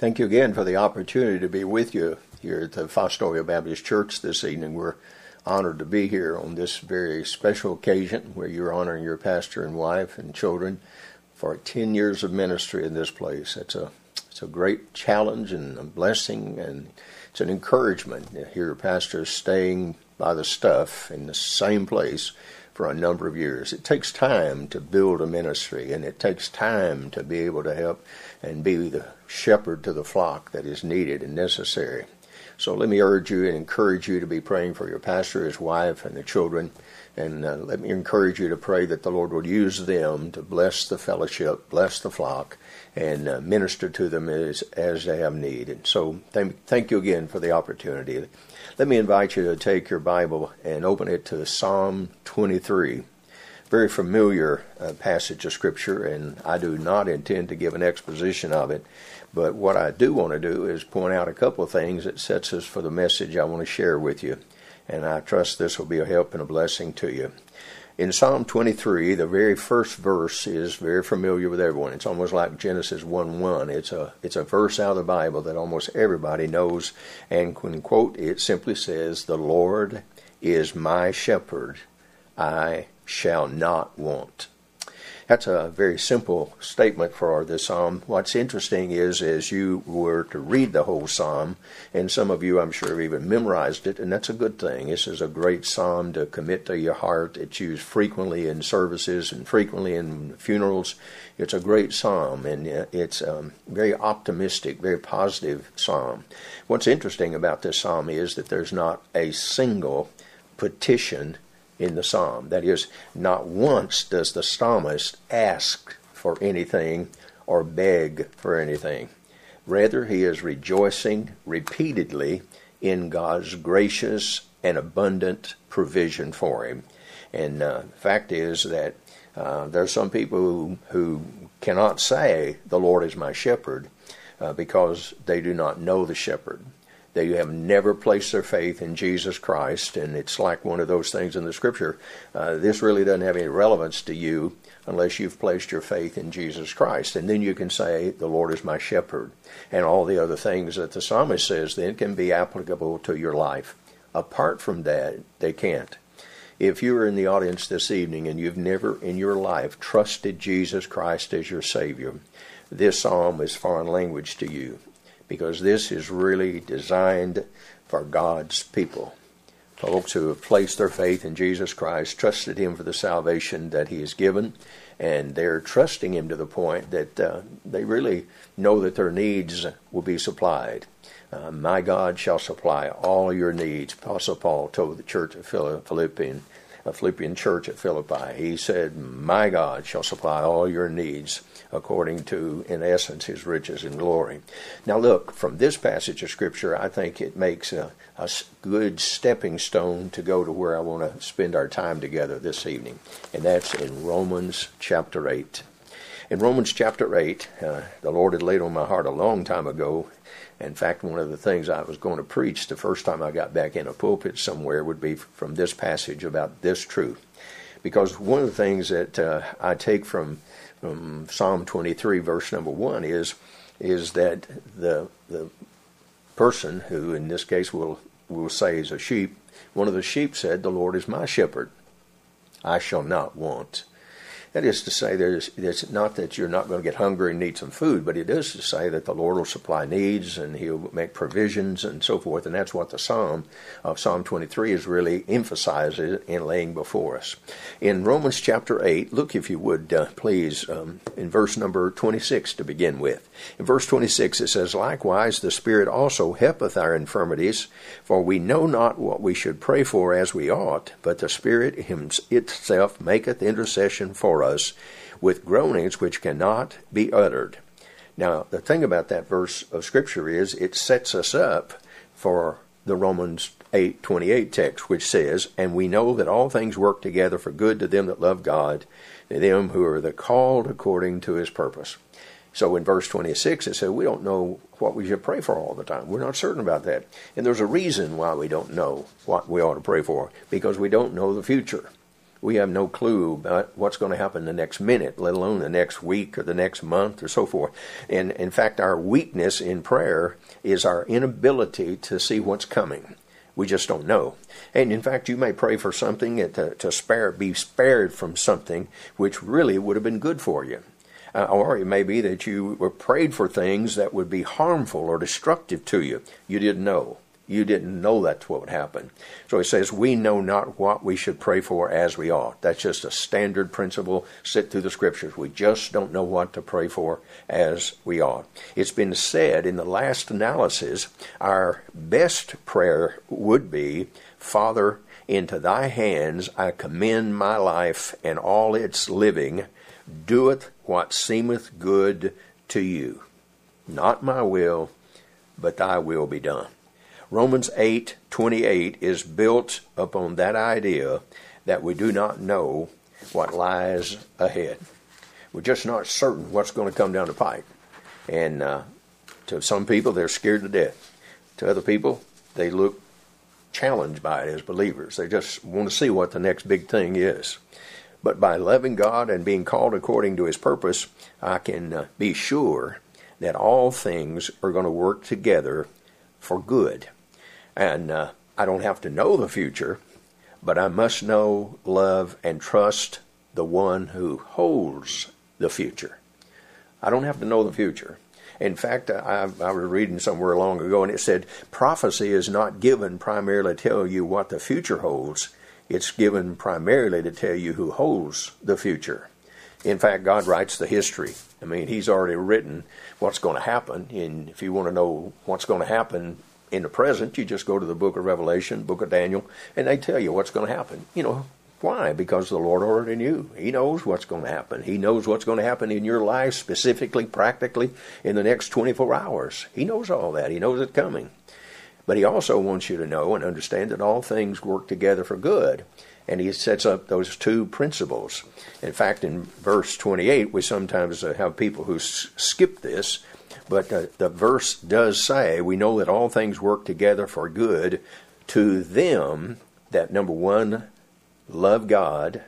Thank you again for the opportunity to be with you here at the Fostoria Baptist Church this evening. We're honored to be here on this very special occasion where you're honoring your pastor and wife and children for 10 years of ministry in this place. It's a it's a great challenge and a blessing and it's an encouragement to hear pastors staying by the stuff in the same place for a number of years. It takes time to build a ministry and it takes time to be able to help and be the shepherd to the flock that is needed and necessary. So let me urge you and encourage you to be praying for your pastor, his wife, and the children. And uh, let me encourage you to pray that the Lord would use them to bless the fellowship, bless the flock, and uh, minister to them as, as they have need. And so th- thank you again for the opportunity. Let me invite you to take your Bible and open it to Psalm 23 very familiar uh, passage of Scripture, and I do not intend to give an exposition of it. But what I do want to do is point out a couple of things that sets us for the message I want to share with you. And I trust this will be a help and a blessing to you. In Psalm 23, the very first verse is very familiar with everyone. It's almost like Genesis 1 1. It's a, it's a verse out of the Bible that almost everybody knows. And when quote, it simply says, The Lord is my shepherd. I shall not want. That's a very simple statement for this psalm. What's interesting is, as you were to read the whole psalm, and some of you, I'm sure, have even memorized it, and that's a good thing. This is a great psalm to commit to your heart. It's used frequently in services and frequently in funerals. It's a great psalm, and it's a um, very optimistic, very positive psalm. What's interesting about this psalm is that there's not a single petition in the psalm. That is, not once does the psalmist ask for anything or beg for anything. Rather, he is rejoicing repeatedly in God's gracious and abundant provision for him. And uh, the fact is that uh, there are some people who, who cannot say, The Lord is my shepherd, uh, because they do not know the shepherd. They have never placed their faith in Jesus Christ, and it's like one of those things in the Scripture. Uh, this really doesn't have any relevance to you unless you've placed your faith in Jesus Christ, and then you can say, "The Lord is my shepherd," and all the other things that the psalmist says then can be applicable to your life. Apart from that, they can't. If you're in the audience this evening and you've never in your life trusted Jesus Christ as your Savior, this psalm is foreign language to you because this is really designed for God's people. Folks who have placed their faith in Jesus Christ, trusted Him for the salvation that He has given, and they're trusting Him to the point that uh, they really know that their needs will be supplied. Uh, my God shall supply all your needs. Apostle Paul told the church of Philippian, a Philippian church at Philippi. He said, My God shall supply all your needs according to, in essence, his riches and glory. Now, look, from this passage of Scripture, I think it makes a, a good stepping stone to go to where I want to spend our time together this evening, and that's in Romans chapter 8. In Romans chapter 8, uh, the Lord had laid on my heart a long time ago. In fact, one of the things I was going to preach the first time I got back in a pulpit somewhere would be from this passage about this truth. Because one of the things that uh, I take from from Psalm 23, verse number one, is is that the the person who, in this case, will will say is a sheep. One of the sheep said, "The Lord is my shepherd; I shall not want." That is to say, there's, it's not that you're not going to get hungry and need some food, but it is to say that the Lord will supply needs and He'll make provisions and so forth. And that's what the Psalm of Psalm 23 is really emphasizing in laying before us. In Romans chapter 8, look if you would, uh, please, um, in verse number 26 to begin with. In verse 26 it says, Likewise the Spirit also helpeth our infirmities, for we know not what we should pray for as we ought, but the Spirit itself maketh intercession for us with groanings which cannot be uttered. Now, the thing about that verse of Scripture is it sets us up for the Romans 8:28 text which says, "And we know that all things work together for good to them that love God, to them who are the called according to his purpose." So in verse 26 it says we don't know what we should pray for all the time. We're not certain about that. And there's a reason why we don't know what we ought to pray for because we don't know the future. We have no clue about what's going to happen the next minute, let alone the next week or the next month or so forth. And in fact, our weakness in prayer is our inability to see what's coming. We just don't know. And in fact, you may pray for something to, to spare, be spared from something which really would have been good for you. Uh, or it may be that you were prayed for things that would be harmful or destructive to you. You didn't know. You didn't know that's what would happen. So he says, We know not what we should pray for as we ought. That's just a standard principle. Sit through the scriptures. We just don't know what to pray for as we ought. It's been said in the last analysis, our best prayer would be, Father, into thy hands I commend my life and all its living. Doeth what seemeth good to you. Not my will, but thy will be done. Romans 8:28 is built upon that idea that we do not know what lies ahead. We're just not certain what's going to come down the pipe. And uh, to some people, they're scared to death. To other people, they look challenged by it as believers. They just want to see what the next big thing is. But by loving God and being called according to His purpose, I can uh, be sure that all things are going to work together for good. And uh, I don't have to know the future, but I must know, love, and trust the one who holds the future. I don't have to know the future. In fact, I, I, was reading somewhere long ago, and it said prophecy is not given primarily to tell you what the future holds. It's given primarily to tell you who holds the future. In fact, God writes the history. I mean, He's already written what's going to happen, and if you want to know what's going to happen in the present, you just go to the book of Revelation, book of Daniel, and they tell you what's going to happen. You know, why? Because the Lord already knew. He knows what's going to happen. He knows what's going to happen in your life, specifically, practically, in the next 24 hours. He knows all that. He knows it's coming. But He also wants you to know and understand that all things work together for good. And He sets up those two principles. In fact, in verse 28, we sometimes uh, have people who skip this but uh, the verse does say, we know that all things work together for good to them that, number one, love God,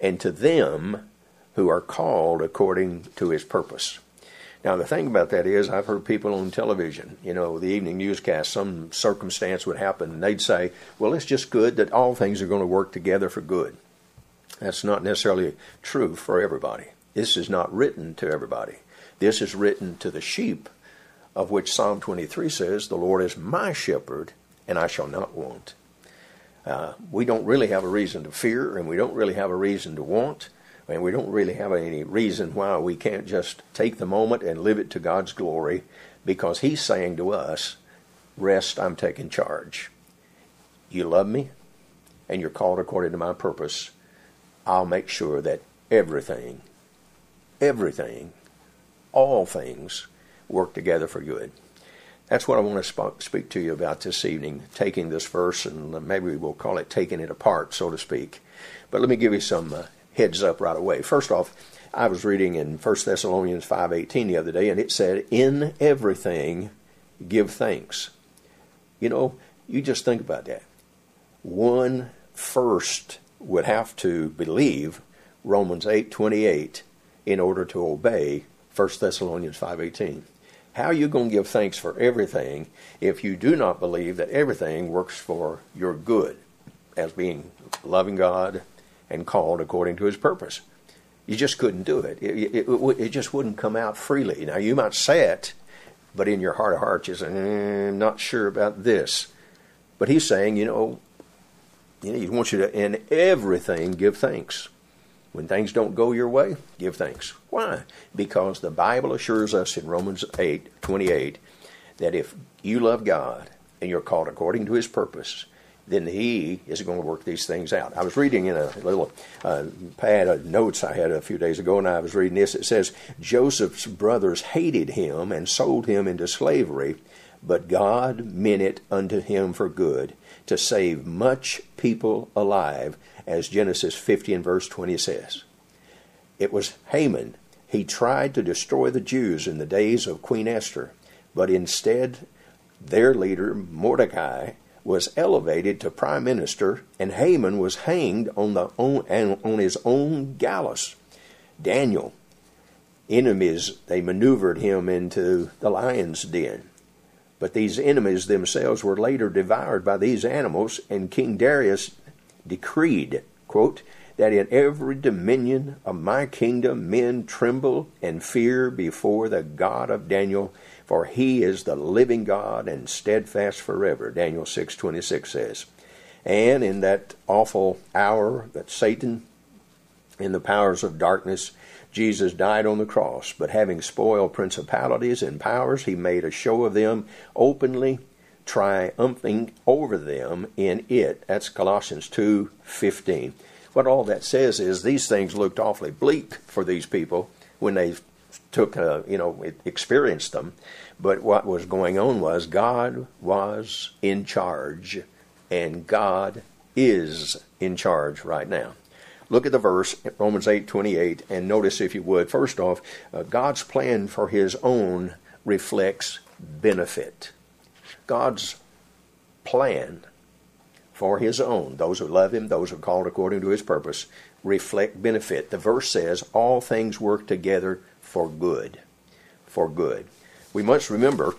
and to them who are called according to his purpose. Now, the thing about that is, I've heard people on television, you know, the evening newscast, some circumstance would happen, and they'd say, well, it's just good that all things are going to work together for good. That's not necessarily true for everybody. This is not written to everybody. This is written to the sheep, of which Psalm 23 says, The Lord is my shepherd, and I shall not want. Uh, we don't really have a reason to fear, and we don't really have a reason to want, and we don't really have any reason why we can't just take the moment and live it to God's glory, because He's saying to us, Rest, I'm taking charge. You love me, and you're called according to my purpose. I'll make sure that everything, everything all things work together for good. That's what I want to speak to you about this evening, taking this verse and maybe we'll call it taking it apart, so to speak. But let me give you some uh, heads up right away. First off, I was reading in 1 Thessalonians 5:18 the other day and it said, "In everything give thanks." You know, you just think about that. One first would have to believe Romans 8:28 in order to obey 1 Thessalonians 5:18. How are you going to give thanks for everything if you do not believe that everything works for your good as being loving God and called according to his purpose? You just couldn't do it. It, it, it, it just wouldn't come out freely. Now, you might say it, but in your heart of hearts, you say, mm, I'm not sure about this. But he's saying, you know, you know, he wants you to, in everything, give thanks. When things don't go your way, give thanks. Why? Because the Bible assures us in Romans 8 28 that if you love God and you're called according to his purpose, then he is going to work these things out. I was reading in a little uh, pad of notes I had a few days ago, and I was reading this. It says, Joseph's brothers hated him and sold him into slavery, but God meant it unto him for good, to save much people alive as Genesis 50 and verse 20 says. It was Haman. He tried to destroy the Jews in the days of Queen Esther, but instead, their leader, Mordecai, was elevated to prime minister, and Haman was hanged on, the, on, on his own gallows. Daniel, enemies, they maneuvered him into the lion's den. But these enemies themselves were later devoured by these animals, and King Darius decreed, quote, that in every dominion of my kingdom men tremble and fear before the God of Daniel, for he is the living God and steadfast forever. Daniel 6:26 says. And in that awful hour that Satan in the powers of darkness Jesus died on the cross, but having spoiled principalities and powers, he made a show of them openly, triumphing over them in it. That's Colossians 2:15 what all that says is these things looked awfully bleak for these people when they took, uh, you know, experienced them. But what was going on was God was in charge, and God is in charge right now. Look at the verse, Romans 8 28, and notice, if you would, first off, uh, God's plan for his own reflects benefit. God's plan for his own, those who love him, those who are called according to his purpose, reflect benefit. The verse says, All things work together for good. For good. We must remember,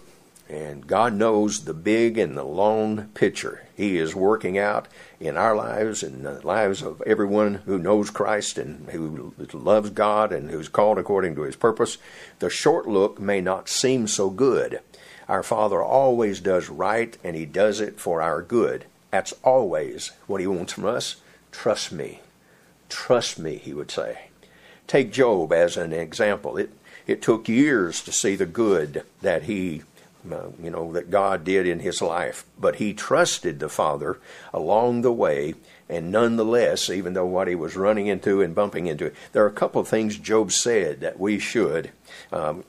and God knows the big and the long picture. He is working out in our lives and the lives of everyone who knows Christ and who loves God and who's called according to his purpose. The short look may not seem so good. Our Father always does right, and He does it for our good. That's always what he wants from us. Trust me. Trust me, he would say. Take Job as an example. It, it took years to see the good that he, uh, you know, that God did in his life, but he trusted the Father along the way, and nonetheless, even though what he was running into and bumping into, there are a couple of things Job said that we should um,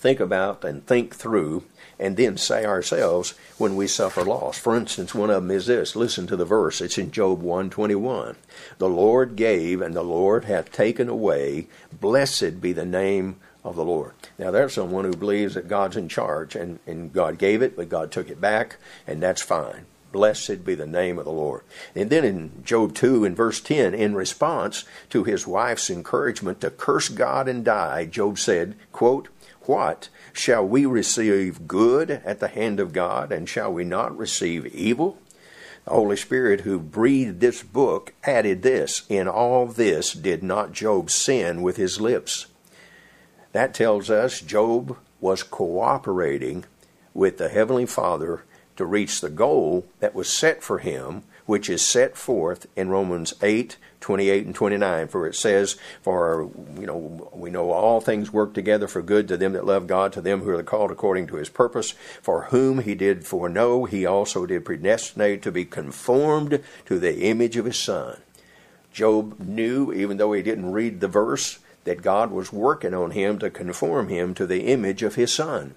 think about and think through and then say ourselves when we suffer loss. For instance, one of them is this. Listen to the verse. It's in Job 121. The Lord gave and the Lord hath taken away. Blessed be the name of the Lord. Now there's someone who believes that God's in charge and, and God gave it, but God took it back, and that's fine. Blessed be the name of the Lord. And then in Job 2 in verse 10, in response to his wife's encouragement to curse God and die, Job said, quote, What? Shall we receive good at the hand of God, and shall we not receive evil? The Holy Spirit, who breathed this book, added this In all this did not Job sin with his lips. That tells us Job was cooperating with the Heavenly Father to reach the goal that was set for him, which is set forth in Romans 8 28 and 29 for it says for you know we know all things work together for good to them that love god to them who are called according to his purpose. For whom he did foreknow he also did predestinate to be conformed to the image of his son. Job knew even though he didn't read the verse that god was working on him to conform him to the image of his son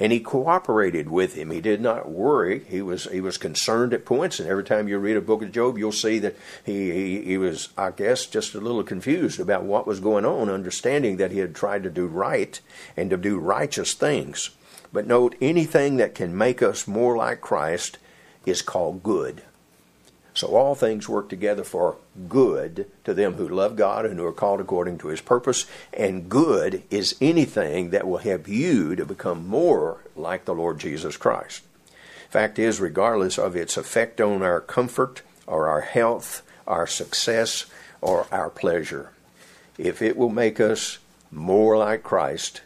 and he cooperated with him. He did not worry. He was he was concerned at points, and every time you read a book of Job, you'll see that he, he, he was, I guess, just a little confused about what was going on, understanding that he had tried to do right and to do righteous things. But note, anything that can make us more like Christ is called good. So all things work together for good to them who love God and who are called according to his purpose. And good is anything that will help you to become more like the Lord Jesus Christ. Fact is, regardless of its effect on our comfort or our health, our success, or our pleasure, if it will make us more like Christ,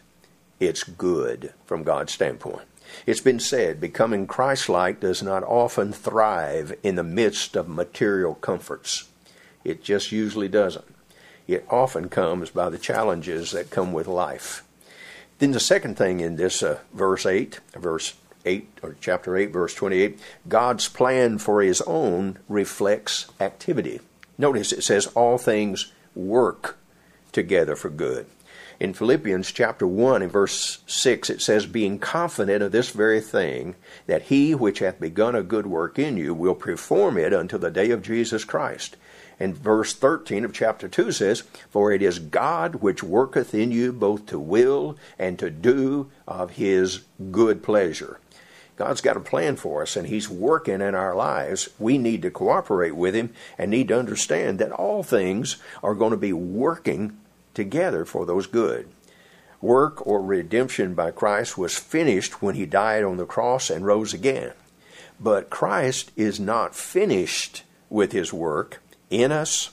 it's good from God's standpoint. It's been said becoming Christ like does not often thrive in the midst of material comforts. It just usually doesn't. It often comes by the challenges that come with life. Then the second thing in this uh, verse 8, verse 8 or chapter 8 verse 28, God's plan for his own reflects activity. Notice it says all things work together for good. In Philippians chapter 1 and verse 6, it says, Being confident of this very thing, that he which hath begun a good work in you will perform it until the day of Jesus Christ. And verse 13 of chapter 2 says, For it is God which worketh in you both to will and to do of his good pleasure. God's got a plan for us and He's working in our lives. We need to cooperate with Him and need to understand that all things are going to be working together for those good. Work or redemption by Christ was finished when He died on the cross and rose again. But Christ is not finished with His work in us,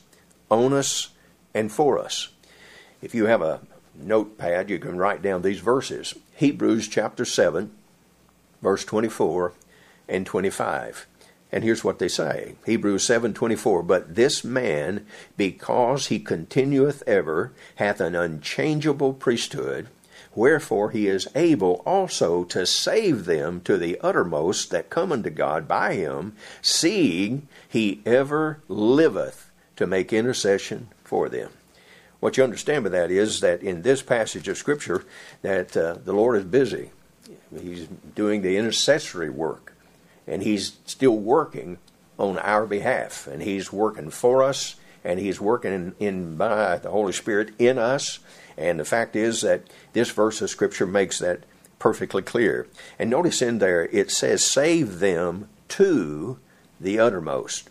on us, and for us. If you have a notepad, you can write down these verses Hebrews chapter 7, verse 24 and 25. And here's what they say Hebrews 7:24 But this man because he continueth ever hath an unchangeable priesthood wherefore he is able also to save them to the uttermost that come unto God by him seeing he ever liveth to make intercession for them. What you understand by that is that in this passage of Scripture, that uh, the Lord is busy. He's doing the intercessory work, and He's still working on our behalf, and He's working for us, and He's working in, in by the Holy Spirit in us. And the fact is that this verse of Scripture makes that perfectly clear. And notice in there it says, "Save them to the uttermost."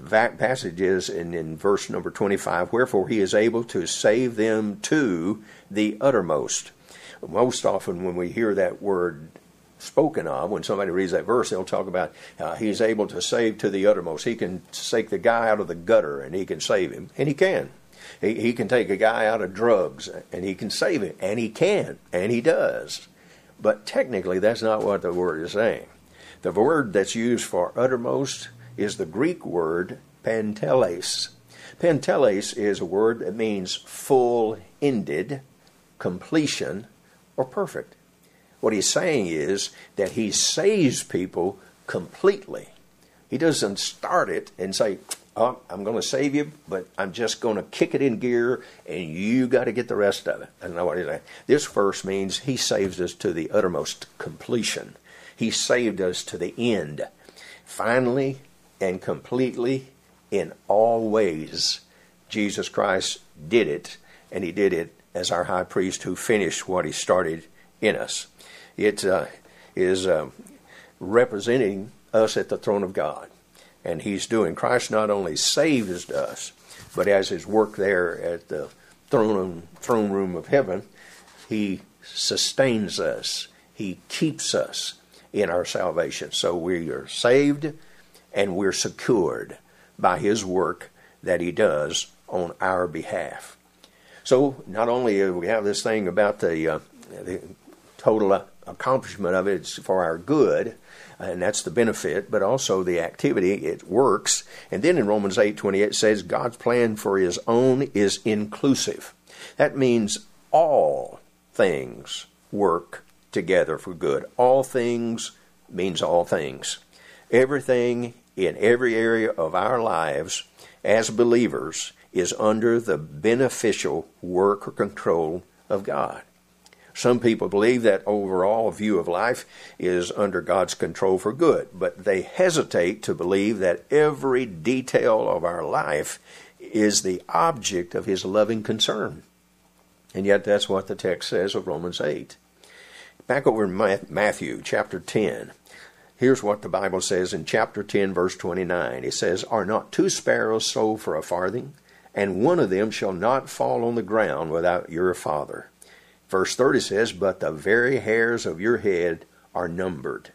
The passage is in, in verse number 25 Wherefore he is able to save them to the uttermost. Most often, when we hear that word spoken of, when somebody reads that verse, they'll talk about uh, he's able to save to the uttermost. He can take the guy out of the gutter and he can save him. And he can. He, he can take a guy out of drugs and he can save him. And he can. And he does. But technically, that's not what the word is saying. The word that's used for uttermost is the Greek word panteles. Panteles is a word that means full ended, completion, or perfect. What he's saying is that he saves people completely. He doesn't start it and say, Oh, I'm going to save you, but I'm just going to kick it in gear and you got to get the rest of it. I don't know what he's saying. This verse means he saves us to the uttermost completion. He saved us to the end. Finally, and completely in all ways. Jesus Christ did it, and he did it as our high priest who finished what he started in us. It uh, is uh, representing us at the throne of God. And he's doing, Christ not only saves us, but as his work there at the throne, throne room of heaven, he sustains us, he keeps us in our salvation. So we are saved, and we're secured by his work that he does on our behalf. So not only do we have this thing about the, uh, the total accomplishment of it for our good, and that's the benefit, but also the activity, it works. And then in Romans 8 28 it says, God's plan for his own is inclusive. That means all things work together for good. All things means all things. Everything in every area of our lives as believers is under the beneficial work or control of God. Some people believe that overall view of life is under God's control for good, but they hesitate to believe that every detail of our life is the object of His loving concern. And yet, that's what the text says of Romans 8. Back over in Matthew chapter 10, Here's what the Bible says in chapter 10, verse 29. It says, Are not two sparrows sold for a farthing? And one of them shall not fall on the ground without your Father. Verse 30 says, But the very hairs of your head are numbered.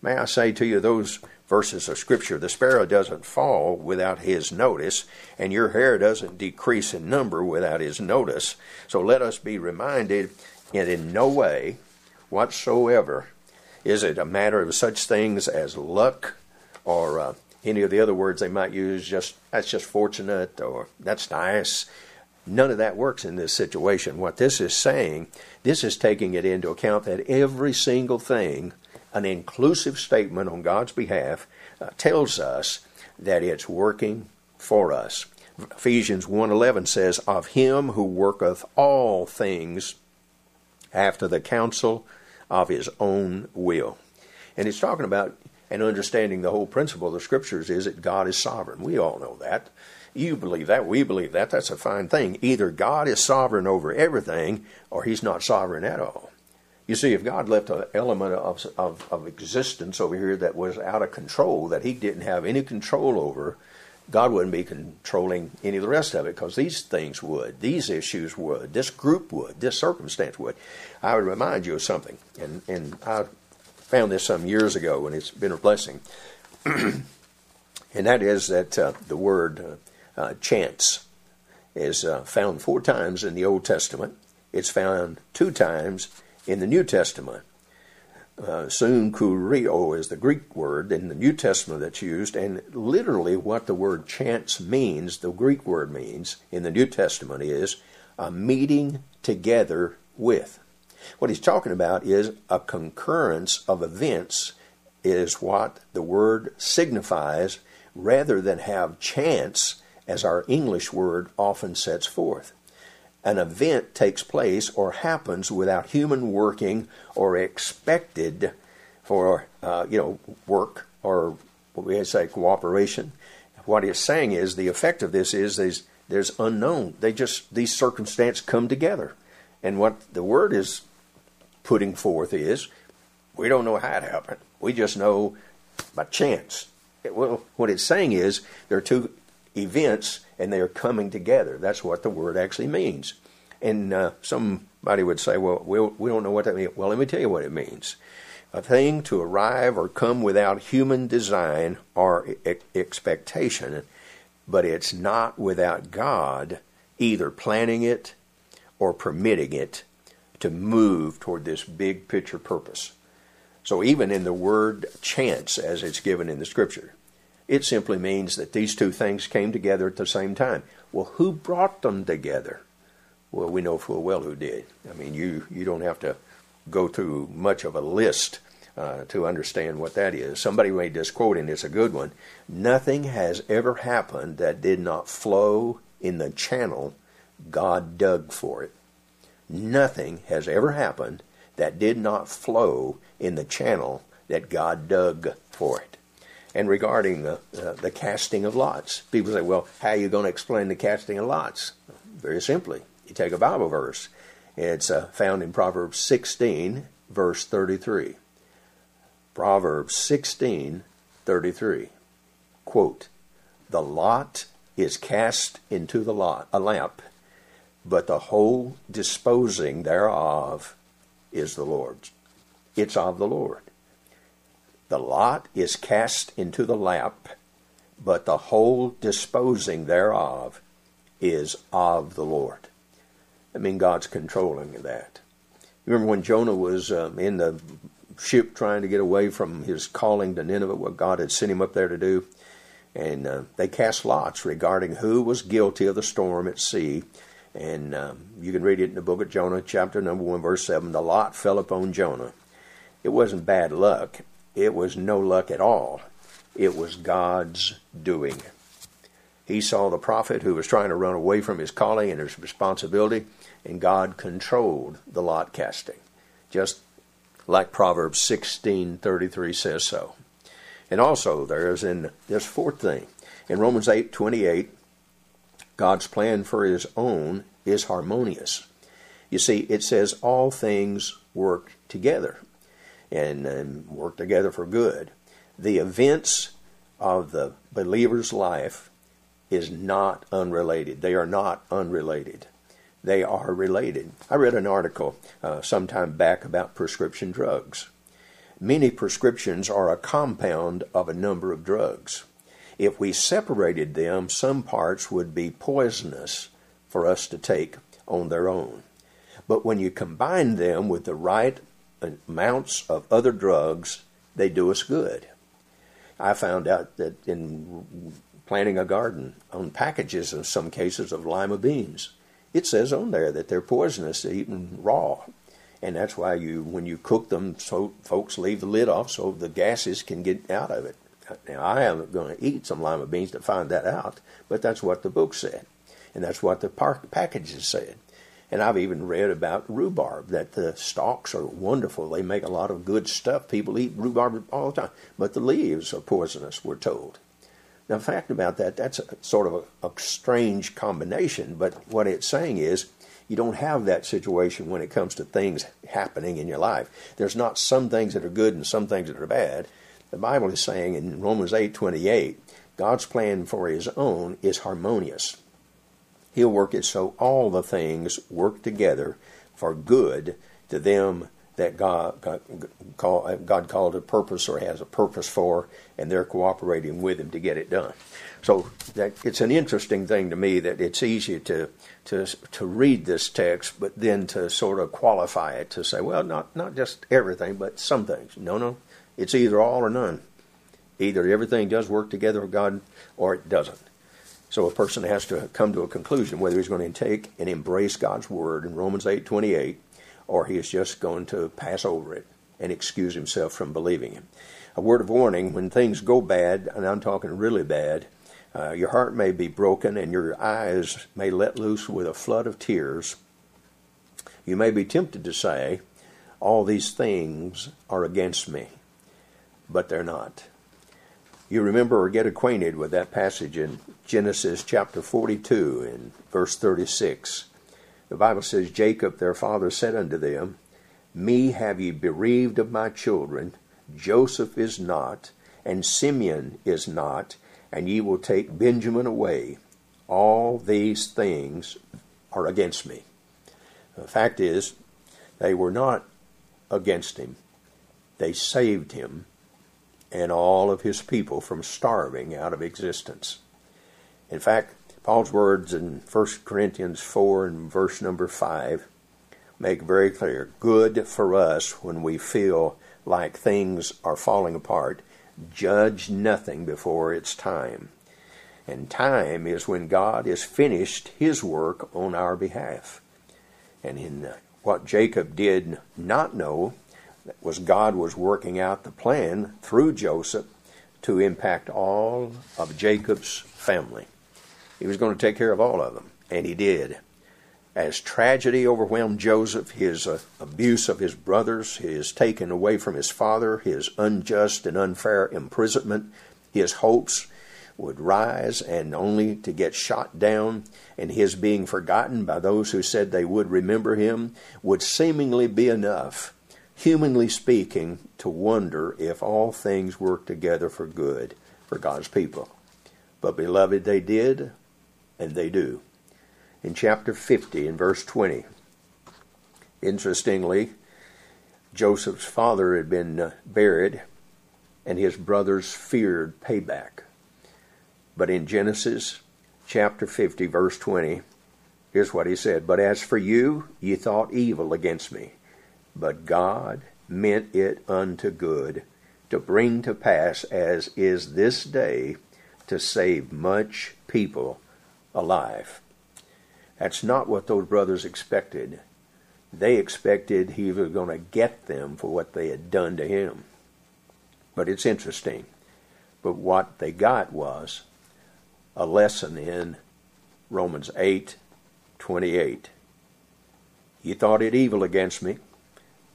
May I say to you, those verses of Scripture, the sparrow doesn't fall without his notice, and your hair doesn't decrease in number without his notice. So let us be reminded, and in no way whatsoever is it a matter of such things as luck or uh, any of the other words they might use? Just that's just fortunate or that's nice. None of that works in this situation. What this is saying, this is taking it into account that every single thing, an inclusive statement on God's behalf, uh, tells us that it's working for us. Ephesians 1:11 says, "Of him who worketh all things after the counsel of his own will. And he's talking about and understanding the whole principle of the scriptures is that God is sovereign. We all know that. You believe that. We believe that. That's a fine thing. Either God is sovereign over everything or he's not sovereign at all. You see, if God left an element of, of, of existence over here that was out of control, that He didn't have any control over, God wouldn't be controlling any of the rest of it because these things would, these issues would, this group would, this circumstance would. I would remind you of something, and, and I found this some years ago, and it's been a blessing. and that is that uh, the word uh, chance is uh, found four times in the Old Testament. It's found two times in the New Testament. Uh, kurio is the Greek word in the New Testament that's used, and literally what the word chance means, the Greek word means in the New Testament is a meeting together with. What he's talking about is a concurrence of events, is what the word signifies, rather than have chance as our English word often sets forth an event takes place or happens without human working or expected for uh, you know work or what we say cooperation. What he's saying is the effect of this is there's, there's unknown. They just these circumstances come together, and what the word is putting forth is we don't know how it happened. We just know by chance. Well, what it's saying is there are two events and they are coming together. That's what the word actually means. And uh, somebody would say, well, we we don't know what that means. Well, let me tell you what it means. A thing to arrive or come without human design or e- expectation, but it's not without God either planning it or permitting it to move toward this big picture purpose. So even in the word chance, as it's given in the scripture, it simply means that these two things came together at the same time. Well, who brought them together? Well, we know full well who did. I mean, you, you don't have to go through much of a list uh, to understand what that is. Somebody made this quote, and it's a good one. Nothing has ever happened that did not flow in the channel God dug for it. Nothing has ever happened that did not flow in the channel that God dug for it and regarding the, uh, the casting of lots. People say, well, how are you going to explain the casting of lots? Very simply, you take a Bible verse. It's uh, found in Proverbs 16, verse 33. Proverbs 16, 33. Quote, The lot is cast into the lot, a lamp, but the whole disposing thereof is the Lord's. It's of the Lord. The lot is cast into the lap, but the whole disposing thereof is of the Lord. I mean, God's controlling that. You Remember when Jonah was um, in the ship trying to get away from his calling to Nineveh, what God had sent him up there to do? And uh, they cast lots regarding who was guilty of the storm at sea. And um, you can read it in the book of Jonah, chapter number 1, verse 7. The lot fell upon Jonah. It wasn't bad luck, it was no luck at all. It was God's doing. He saw the prophet who was trying to run away from his calling and his responsibility, and God controlled the lot casting, just like Proverbs 16:33 says so. And also there is in this fourth thing in Romans 8:28, God's plan for His own is harmonious. You see, it says all things work together and, and work together for good. The events of the believer's life is not unrelated. They are not unrelated. They are related. I read an article uh, sometime back about prescription drugs. Many prescriptions are a compound of a number of drugs. If we separated them, some parts would be poisonous for us to take on their own. But when you combine them with the right amounts of other drugs, they do us good. I found out that in planting a garden, on packages in some cases of lima beans, it says on there that they're poisonous eaten raw. And that's why you, when you cook them, so folks leave the lid off so the gases can get out of it. Now, I am going to eat some lima beans to find that out, but that's what the book said. And that's what the packages said. And I've even read about rhubarb, that the stalks are wonderful. They make a lot of good stuff. People eat rhubarb all the time. But the leaves are poisonous, we're told. Now, the fact about that, that's a, sort of a, a strange combination. But what it's saying is You don't have that situation when it comes to things happening in your life. There's not some things that are good and some things that are bad. The Bible is saying in Romans 8:28, God's plan for his own is harmonious. He'll work it so all the things work together for good to them that God, God, God called a purpose or has a purpose for, and they're cooperating with Him to get it done. So that, it's an interesting thing to me that it's easy to, to, to read this text, but then to sort of qualify it to say, well, not, not just everything, but some things. No, no. It's either all or none. Either everything does work together with God or it doesn't. So a person has to come to a conclusion whether he's going to take and embrace God's word in Romans 8:28 or he is just going to pass over it and excuse himself from believing it. A word of warning, when things go bad, and I'm talking really bad, uh, your heart may be broken and your eyes may let loose with a flood of tears. You may be tempted to say, all these things are against me, but they're not. You remember or get acquainted with that passage in Genesis chapter 42 and verse 36. The Bible says, Jacob their father said unto them, Me have ye bereaved of my children, Joseph is not, and Simeon is not, and ye will take Benjamin away. All these things are against me. The fact is, they were not against him. They saved him and all of his people from starving out of existence. In fact, Paul's words in 1 Corinthians 4 and verse number 5 make very clear good for us when we feel like things are falling apart. Judge nothing before it's time. And time is when God has finished his work on our behalf. And in what Jacob did not know was God was working out the plan through Joseph to impact all of Jacob's family. He was going to take care of all of them, and he did. As tragedy overwhelmed Joseph, his uh, abuse of his brothers, his taken away from his father, his unjust and unfair imprisonment, his hopes would rise and only to get shot down, and his being forgotten by those who said they would remember him would seemingly be enough humanly speaking, to wonder if all things work together for good for God's people. But, beloved, they did, and they do. In chapter 50, in verse 20, interestingly, Joseph's father had been uh, buried, and his brothers feared payback. But in Genesis chapter 50, verse 20, here's what he said But as for you, ye thought evil against me but God meant it unto good to bring to pass as is this day to save much people alive. That's not what those brothers expected. They expected he was going to get them for what they had done to him. But it's interesting. But what they got was a lesson in Romans 8 28. Ye thought it evil against me,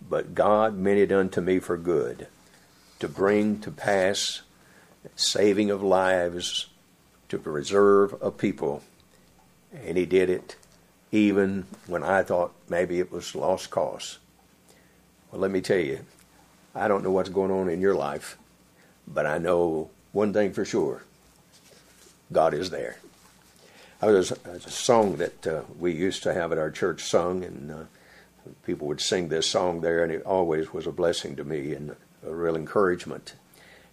but God meant it unto me for good, to bring to pass saving of lives, to preserve a people. And He did it even when I thought maybe it was lost cause. Well, let me tell you, I don't know what's going on in your life, but I know one thing for sure God is there. There's a song that uh, we used to have at our church sung, and uh, people would sing this song there, and it always was a blessing to me and a real encouragement.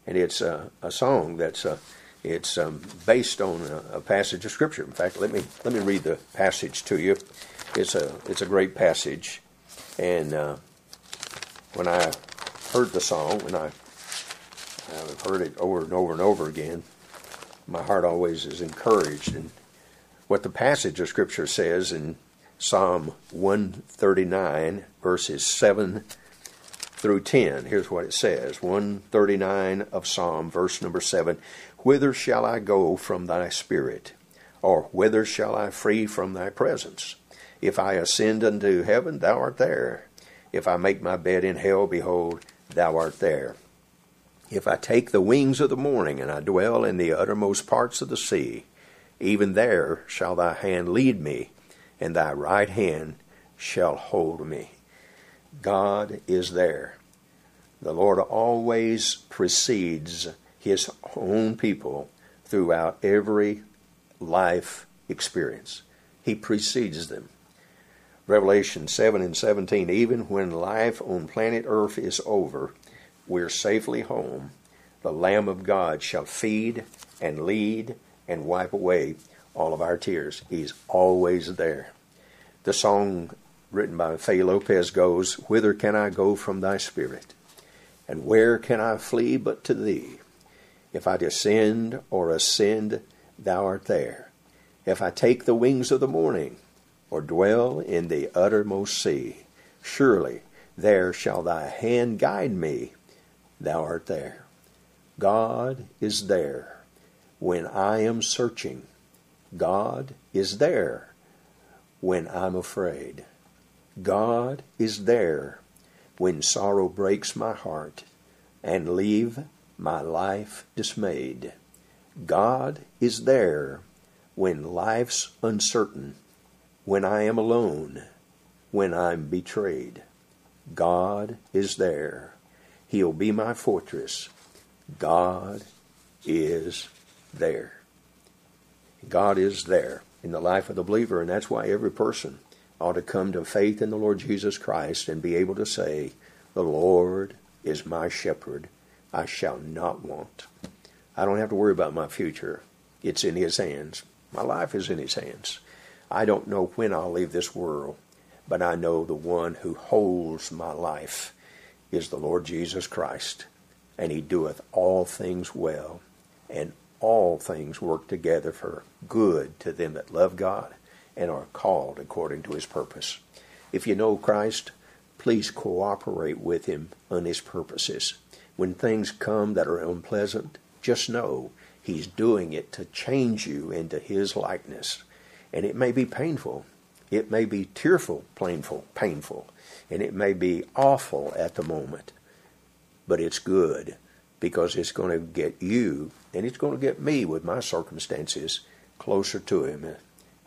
And it's a, a song that's a, uh, it's um, based on a, a, passage of scripture. In fact, let me let me read the passage to you. It's a it's a great passage, and uh, when I heard the song, and I I've heard it over and over and over again, my heart always is encouraged. And what the passage of scripture says in Psalm 139, verses 7 through 10. Here's what it says 139 of Psalm, verse number 7 Whither shall I go from thy spirit? Or whither shall I flee from thy presence? If I ascend unto heaven, thou art there. If I make my bed in hell, behold, thou art there. If I take the wings of the morning, and I dwell in the uttermost parts of the sea, even there shall thy hand lead me, and thy right hand shall hold me. God is there. The Lord always precedes his own people throughout every life experience. He precedes them. Revelation 7 and 17 Even when life on planet Earth is over, we're safely home. The Lamb of God shall feed and lead and wipe away all of our tears. He's always there. The song written by Fay Lopez goes, Whither can I go from thy spirit? And where can I flee but to thee? If I descend or ascend, thou art there. If I take the wings of the morning, or dwell in the uttermost sea, surely there shall thy hand guide me. Thou art there. God is there when I am searching. God is there when I'm afraid. God is there when sorrow breaks my heart and leave my life dismayed. God is there when life's uncertain, when I am alone, when I'm betrayed. God is there. He'll be my fortress. God is there. God is there in the life of the believer, and that's why every person ought to come to faith in the Lord Jesus Christ and be able to say, The Lord is my shepherd. I shall not want. I don't have to worry about my future. It's in His hands. My life is in His hands. I don't know when I'll leave this world, but I know the one who holds my life is the Lord Jesus Christ, and He doeth all things well, and all things work together for good to them that love God and are called according to his purpose. If you know Christ, please cooperate with him on his purposes. When things come that are unpleasant, just know he's doing it to change you into his likeness. And it may be painful. It may be tearful, painful, painful, and it may be awful at the moment. But it's good because it's going to get you and it's going to get me with my circumstances closer to him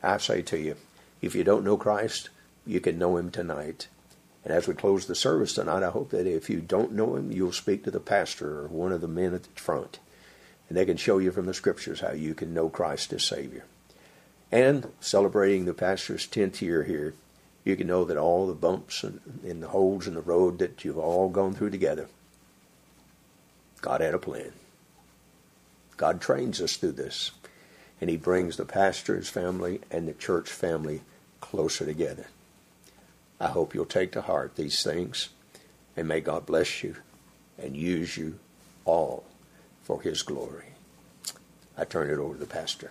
I say to you, if you don't know Christ, you can know him tonight. And as we close the service tonight, I hope that if you don't know him, you'll speak to the pastor or one of the men at the front. And they can show you from the scriptures how you can know Christ as Savior. And celebrating the pastor's 10th year here, you can know that all the bumps and, and the holes in the road that you've all gone through together, God had a plan. God trains us through this and he brings the pastor's family and the church family closer together. I hope you'll take to heart these things, and may God bless you and use you all for his glory. I turn it over to the pastor.